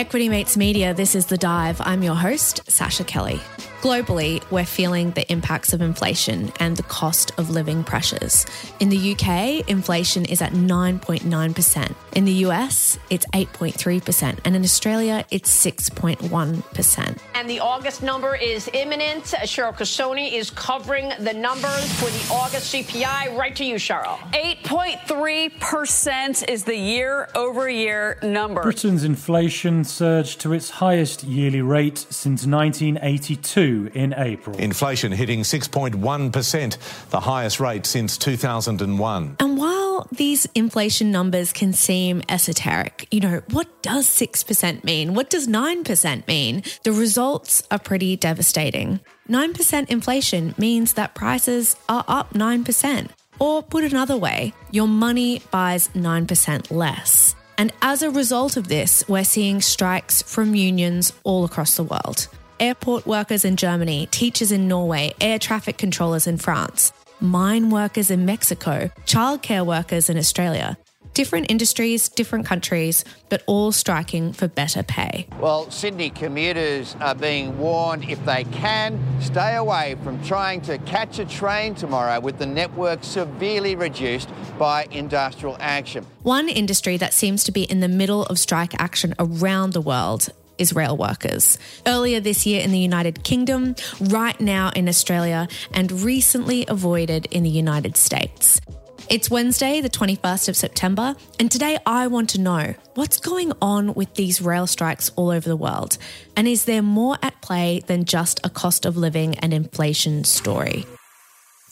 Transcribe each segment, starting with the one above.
Equity Mates Media, this is The Dive. I'm your host, Sascha Kelly. Globally, we're feeling the impacts of inflation and the cost of living pressures. In the UK, inflation is at 9.9%. In the US, it's 8.3%. And in Australia, it's 6.1%. And the August number is imminent. Cheryl Casone is covering the numbers for the August CPI. Right to you, Cheryl. 8.3% is the year over year number. Britain's inflation surged to its highest yearly rate since 1982 in April. Inflation hitting 6.1%, the highest rate since 2001. And while these inflation numbers can seem esoteric, you know, what does 6% mean? What does 9% mean? The results are pretty devastating. 9% inflation means that prices are up 9%. Or put another way, your money buys 9% less. And as a result of this, we're seeing strikes from unions all across the world airport workers in Germany, teachers in Norway, air traffic controllers in France, mine workers in Mexico, childcare workers in Australia. Different industries, different countries, but all striking for better pay. Well, Sydney commuters are being warned if they can, stay away from trying to catch a train tomorrow with the network severely reduced by industrial action. One industry that seems to be in the middle of strike action around the world is rail workers. Earlier this year in the United Kingdom, right now in Australia, and recently avoided in the United States. It's Wednesday, the 21st of September, and today I want to know what's going on with these rail strikes all over the world. And is there more at play than just a cost of living and inflation story?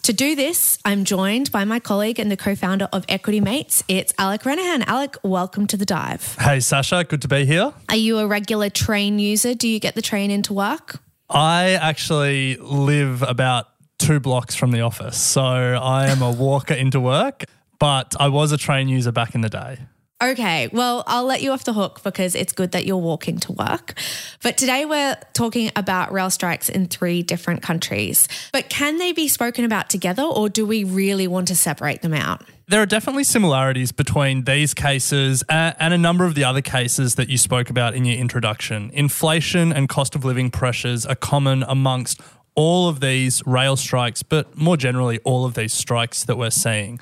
To do this, I'm joined by my colleague and the co founder of Equity Mates. It's Alec Renehan. Alec, welcome to the dive. Hey, Sascha, good to be here. Are you a regular train user? Do you get the train into work? I actually live about two blocks from the office. So I am a walker into work, but I was a train user back in the day. Okay, well, I'll let you off the hook because it's good that you're walking to work. But today we're talking about rail strikes in three different countries. But can they be spoken about together or do we really want to separate them out? There are definitely similarities between these cases and a number of the other cases that you spoke about in your introduction. Inflation and cost of living pressures are common amongst all of these rail strikes, but more generally, all of these strikes that we're seeing.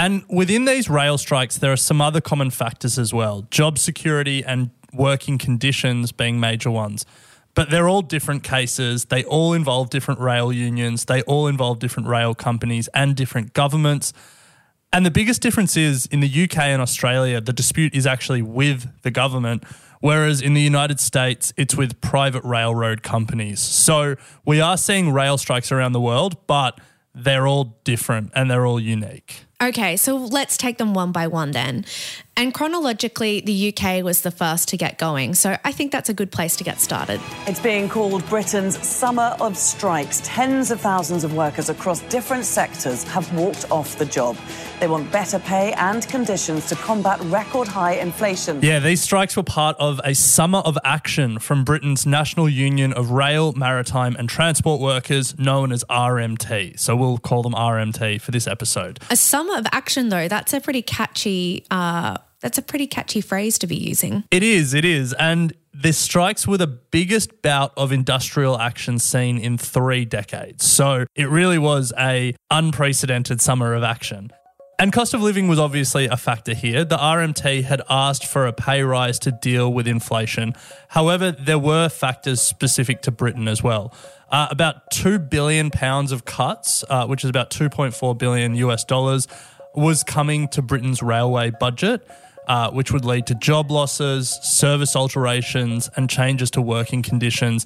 And within these rail strikes, there are some other common factors as well job security and working conditions being major ones. But they're all different cases. They all involve different rail unions. They all involve different rail companies and different governments. And the biggest difference is in the UK and Australia, the dispute is actually with the government, whereas in the United States, it's with private railroad companies. So we are seeing rail strikes around the world, but they're all different and they're all unique. Okay, so let's take them one by one then. And chronologically, the UK was the first to get going. So I think that's a good place to get started. It's being called Britain's Summer of Strikes. Tens of thousands of workers across different sectors have walked off the job. They want better pay and conditions to combat record high inflation. Yeah, these strikes were part of a summer of action from Britain's National Union of Rail, Maritime and Transport Workers, known as RMT. So we'll call them RMT for this episode. A summer of action, though, that's a pretty catchy. Uh, that's a pretty catchy phrase to be using. It is, it is. And the strikes were the biggest bout of industrial action seen in three decades. So it really was a unprecedented summer of action. And cost of living was obviously a factor here. The RMT had asked for a pay rise to deal with inflation. However, there were factors specific to Britain as well. Uh, about 2 billion pounds of cuts, uh, which is about 2.4 billion US dollars, was coming to Britain's railway budget. Uh, which would lead to job losses, service alterations, and changes to working conditions.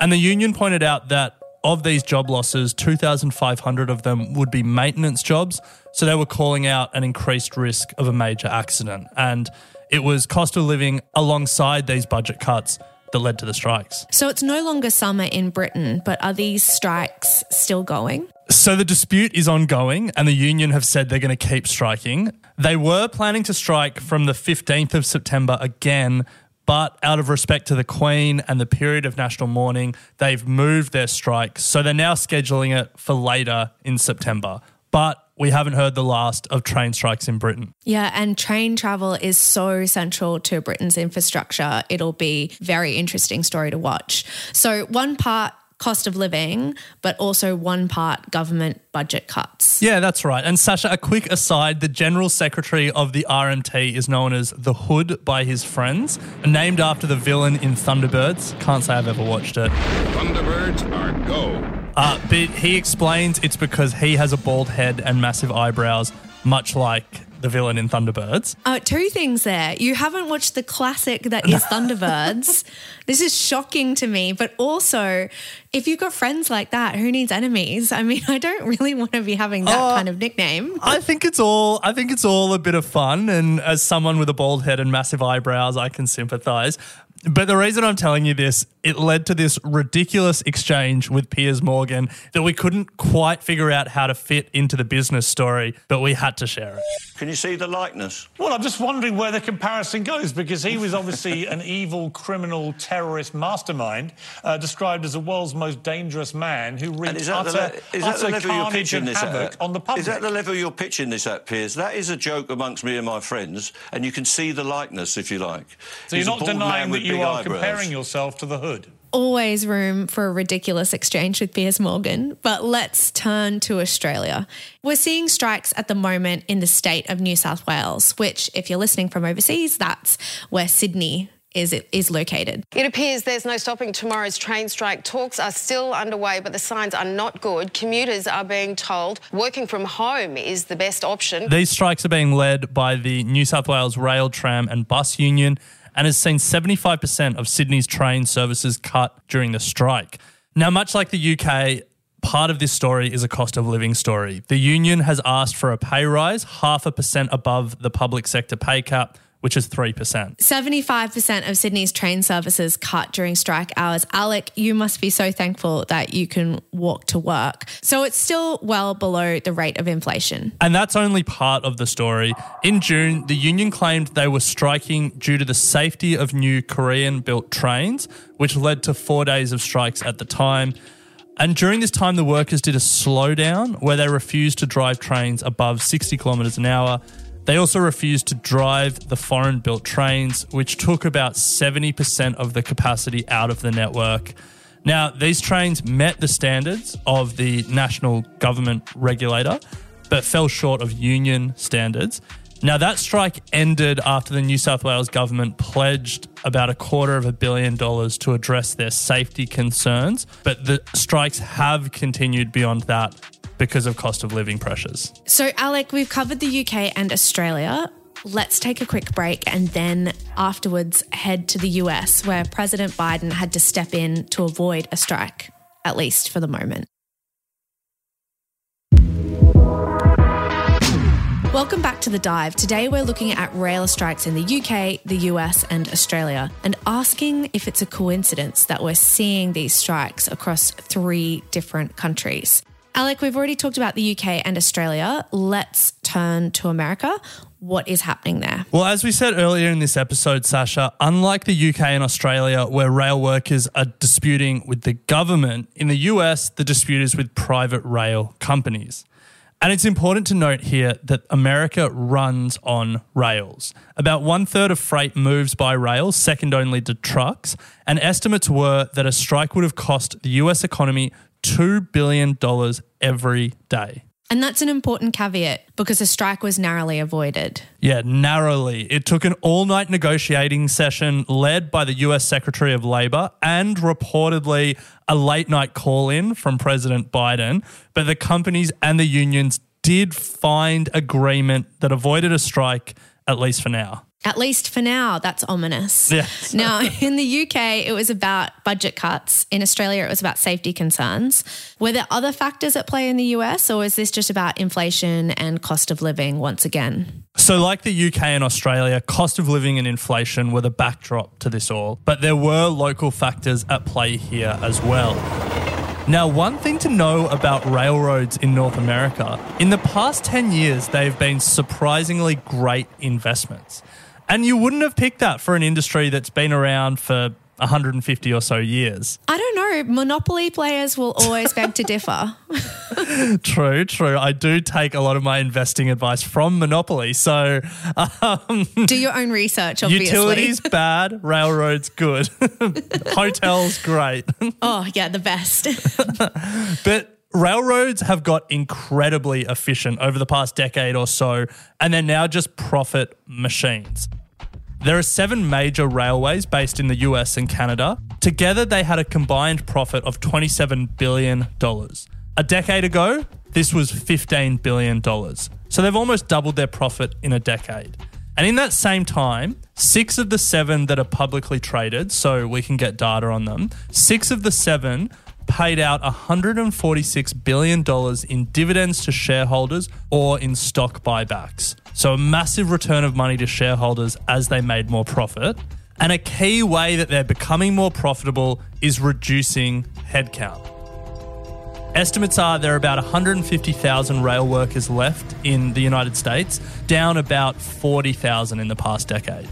And the union pointed out that of these job losses, 2,500 of them would be maintenance jobs. So they were calling out an increased risk of a major accident. And it was cost of living alongside these budget cuts that led to the strikes. So it's no longer summer in Britain, but are these strikes still going? So the dispute is ongoing, and the union have said they're going to keep striking. They were planning to strike from the 15th of September again, but out of respect to the Queen and the period of national mourning, they've moved their strike. So they're now scheduling it for later in September. But we haven't heard the last of train strikes in Britain. Yeah, and train travel is so central to Britain's infrastructure. It'll be very interesting story to watch. So one part cost of living, but also one part government budget cuts. Yeah, that's right. And Sascha, a quick aside the General Secretary of the RMT is known as the Hood by his friends, named after the villain in Thunderbirds. Can't say I've ever watched it. Thunderbirds are go. Uh, but he explains it's because he has a bald head and massive eyebrows, much like the villain in Thunderbirds. Uh, two things there. You haven't watched the classic that is Thunderbirds. this is shocking to me. But also, if you've got friends like that, who needs enemies? I mean, I don't really want to be having that Uh, kind of nickname. I think it's all I think it's all a bit of fun and as someone with a bald head and massive eyebrows, I can sympathize. But the reason I'm telling you this, it led to this ridiculous exchange with Piers Morgan that we couldn't quite figure out how to fit into the business story, but we had to share it. Can you see the likeness? Well, I'm just wondering where the comparison goes because he was obviously an evil, criminal, terrorist mastermind, uh, described as the world's most dangerous man who And wreaked is that, utter, the, le- is that the level you're carnage pitching and this havoc at? on the public. Is that the level you're pitching this at, Piers? That is a joke amongst me and my friends, and you can see the likeness if you like. so He's you're not denying that with you are eyebrows. comparing yourself to the hood. Always room for a ridiculous exchange with Piers Morgan. But let's turn to Australia. We're seeing strikes at the moment in the state of New South Wales, which, if you're listening from overseas, that's where Sydney is is located. It appears there's no stopping tomorrow's train strike. Talks are still underway, but the signs are not good. Commuters are being told working from home is the best option. These strikes are being led by the New South Wales Rail, Tram and Bus Union and has seen 75% of Sydney's train services cut during the strike. Now, much like the UK, part of this story is a cost of living story. The union has asked for a pay rise, half a percent above the public sector pay cap, which is 3%. 75% of Sydney's train services cut during strike hours. Alec, you must be so thankful that you can walk to work. So it's still well below the rate of inflation. And that's only part of the story. In June, the union claimed they were striking due to the safety of new Korean built trains, which led to four days of strikes at the time. And during this time, the workers did a slowdown where they refused to drive trains above 60 kilometres an hour. They also refused to drive the foreign built trains, which took about 70% of the capacity out of the network. Now, these trains met the standards of the national government regulator, but fell short of union standards. Now, that strike ended after the New South Wales government pledged about a quarter of a billion dollars to address their safety concerns, but the strikes have continued beyond that because of cost of living pressures. So, Alec, we've covered the UK and Australia. Let's take a quick break and then afterwards head to the US, where President Biden had to step in to avoid a strike, at least for the moment. Welcome back to The Dive. Today we're looking at rail strikes in the UK, the US, and Australia, and asking if it's a coincidence that we're seeing these strikes across three different countries. Alec, we've already talked about the UK and Australia. Let's turn to America. What is happening there? Well, as we said earlier in this episode, Sascha, unlike the UK and Australia, where rail workers are disputing with the government, in the US, the dispute is with private rail companies. And it's important to note here that America runs on rails. About one third of freight moves by rail, second only to trucks. And estimates were that a strike would have cost the US economy $2 billion every day. And that's an important caveat because a strike was narrowly avoided. Yeah, narrowly. It took an all night negotiating session led by the US Secretary of Labor and reportedly a late night call in from President Biden. But the companies and the unions did find agreement that avoided a strike, at least for now. At least for now, that's ominous. Yes. Now, in the UK, it was about budget cuts. In Australia, it was about safety concerns. Were there other factors at play in the US, or is this just about inflation and cost of living once again? So, like the UK and Australia, cost of living and inflation were the backdrop to this all, but there were local factors at play here as well. Now, one thing to know about railroads in North America in the past 10 years, they've been surprisingly great investments. And you wouldn't have picked that for an industry that's been around for 150 or so years. I don't know. Monopoly players will always beg to differ. True, true. I do take a lot of my investing advice from Monopoly. So, um, Do your own research, obviously. utilities bad, railroads good, hotels great. oh, yeah, the best. But railroads have got incredibly efficient over the past decade or so, and they're now just profit machines. There are seven major railways based in the US and Canada. Together, they had a combined profit of $27 billion. A decade ago, this was $15 billion. So they've almost doubled their profit in a decade. And in that same time, six of the seven that are publicly traded, so we can get data on them, six of the seven paid out $146 billion in dividends to shareholders or in stock buybacks. So a massive return of money to shareholders as they made more profit. And a key way that they're becoming more profitable is reducing headcount. Estimates are there are about 150,000 rail workers left in the United States, down about 40,000 in the past decade.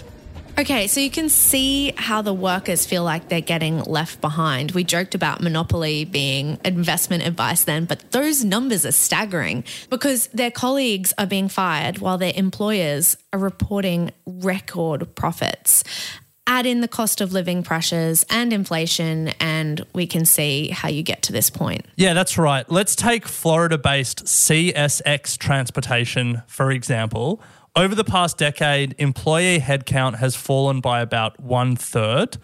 Okay, so you can see how the workers feel like they're getting left behind. We joked about monopoly being investment advice then, but those numbers are staggering because their colleagues are being fired while their employers are reporting record profits. Add in the cost of living pressures and inflation, and we can see how you get to this point. Yeah, that's right. Let's take Florida based CSX Transportation, for example. Over the past decade, employee headcount has fallen by about one third.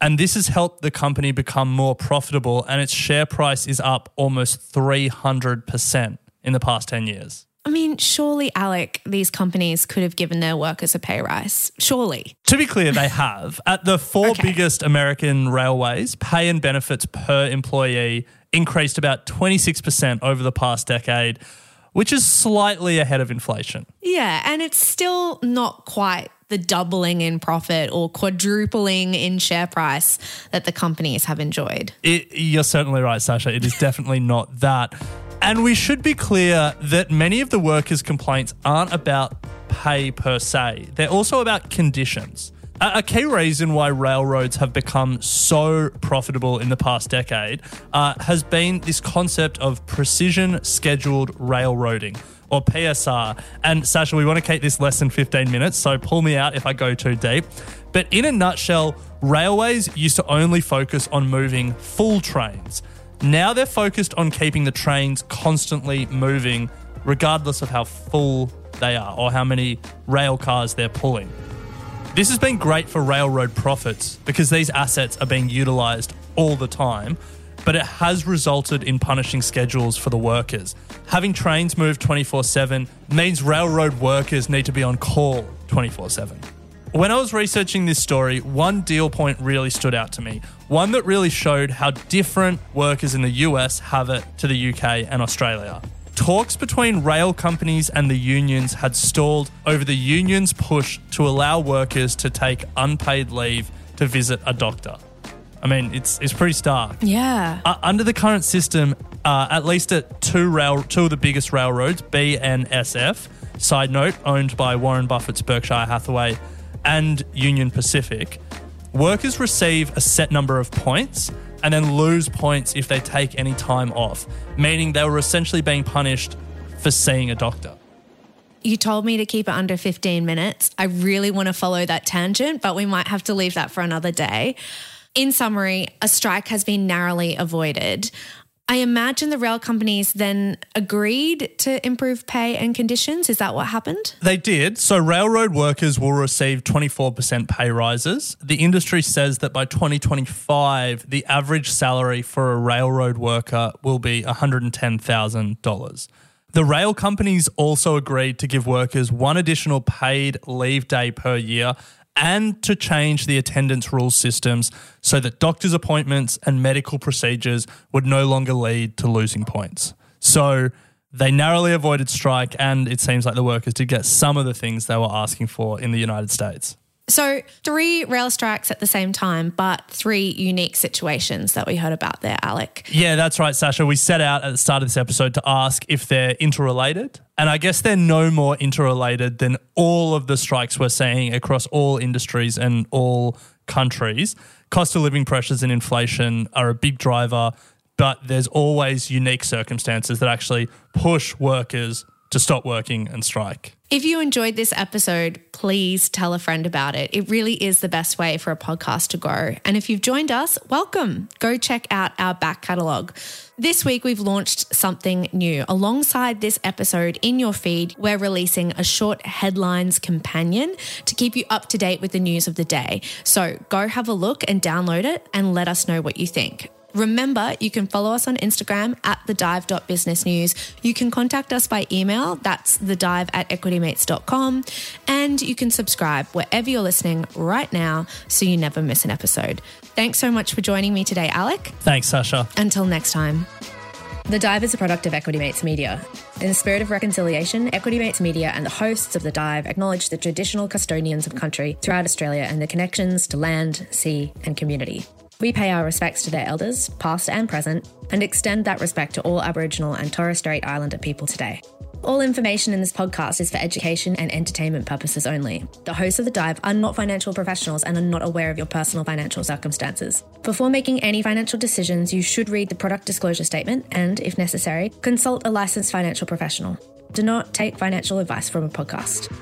And this has helped the company become more profitable, and its share price is up almost 300% in the past 10 years. I mean, surely, Alec, these companies could have given their workers a pay rise. Surely. To be clear, they have. At the four Okay. biggest American railways, pay and benefits per employee increased about 26% over the past decade, which is slightly ahead of inflation. Yeah, and it's still not quite the doubling in profit or quadrupling in share price that the companies have enjoyed. It, you're certainly right, Sascha. It is definitely not that. And we should be clear that many of the workers' complaints aren't about pay per se, they're also about conditions. A key reason why railroads have become so profitable in the past decade uh, has been this concept of precision scheduled railroading. Or PSR. And Sascha, we want to keep this less than 15 minutes, so pull me out if I go too deep. But in a nutshell, railways used to only focus on moving full trains. Now they're focused on keeping the trains constantly moving, regardless of how full they are or how many rail cars they're pulling. This has been great for railroad profits because these assets are being utilised all the time, but it has resulted in punishing schedules for the workers. Having trains move 24 7 means railroad workers need to be on call 24 7. When I was researching this story, one deal point really stood out to me. One that really showed how different workers in the US have it to the UK and Australia. Talks between rail companies and the unions had stalled over the union's push to allow workers to take unpaid leave to visit a doctor. I mean, it's it's pretty stark. Yeah. Uh, under the current system, uh, at least at two rail, two of the biggest railroads, BNSF, side note, owned by Warren Buffett's Berkshire Hathaway, and Union Pacific, workers receive a set number of points and then lose points if they take any time off, meaning they were essentially being punished for seeing a doctor. You told me to keep it under 15 minutes. I really want to follow that tangent, but we might have to leave that for another day. In summary, a strike has been narrowly avoided. I imagine the rail companies then agreed to improve pay and conditions. Is that what happened? They did. So, railroad workers will receive 24% pay rises. The industry says that by 2025, the average salary for a railroad worker will be $110,000. The rail companies also agreed to give workers one additional paid leave day per year and to change the attendance rule systems so that doctor's appointments and medical procedures would no longer lead to losing points. So they narrowly avoided strike, and it seems like the workers did get some of the things they were asking for in the United States. So, three rail strikes at the same time, but three unique situations that we heard about there, Alec. Yeah, that's right, Sascha. We set out at the start of this episode to ask if they're interrelated. And I guess they're no more interrelated than all of the strikes we're seeing across all industries and all countries. Cost of living pressures and inflation are a big driver, but there's always unique circumstances that actually push workers to stop working and strike. If you enjoyed this episode, please tell a friend about it. It really is the best way for a podcast to grow. And if you've joined us, welcome. Go check out our back catalogue. This week, we've launched something new. Alongside this episode in your feed, we're releasing a short headlines companion to keep you up to date with the news of the day. So go have a look and download it and let us know what you think. Remember, you can follow us on Instagram at the thedive.businessnews. You can contact us by email, that's thedive at equitymates.com. And you can subscribe wherever you're listening right now so you never miss an episode. Thanks so much for joining me today, Alec. Thanks, Sascha. Until next time. The Dive is a product of Equity Mates Media. In the spirit of reconciliation, Equity Mates Media and the hosts of The Dive acknowledge the traditional custodians of country throughout Australia and their connections to land, sea, and community. We pay our respects to their elders, past and present, and extend that respect to all Aboriginal and Torres Strait Islander people today. All information in this podcast is for education and entertainment purposes only. The hosts of The Dive are not financial professionals and are not aware of your personal financial circumstances. Before making any financial decisions, you should read the product disclosure statement and, if necessary, consult a licensed financial professional. Do not take financial advice from a podcast.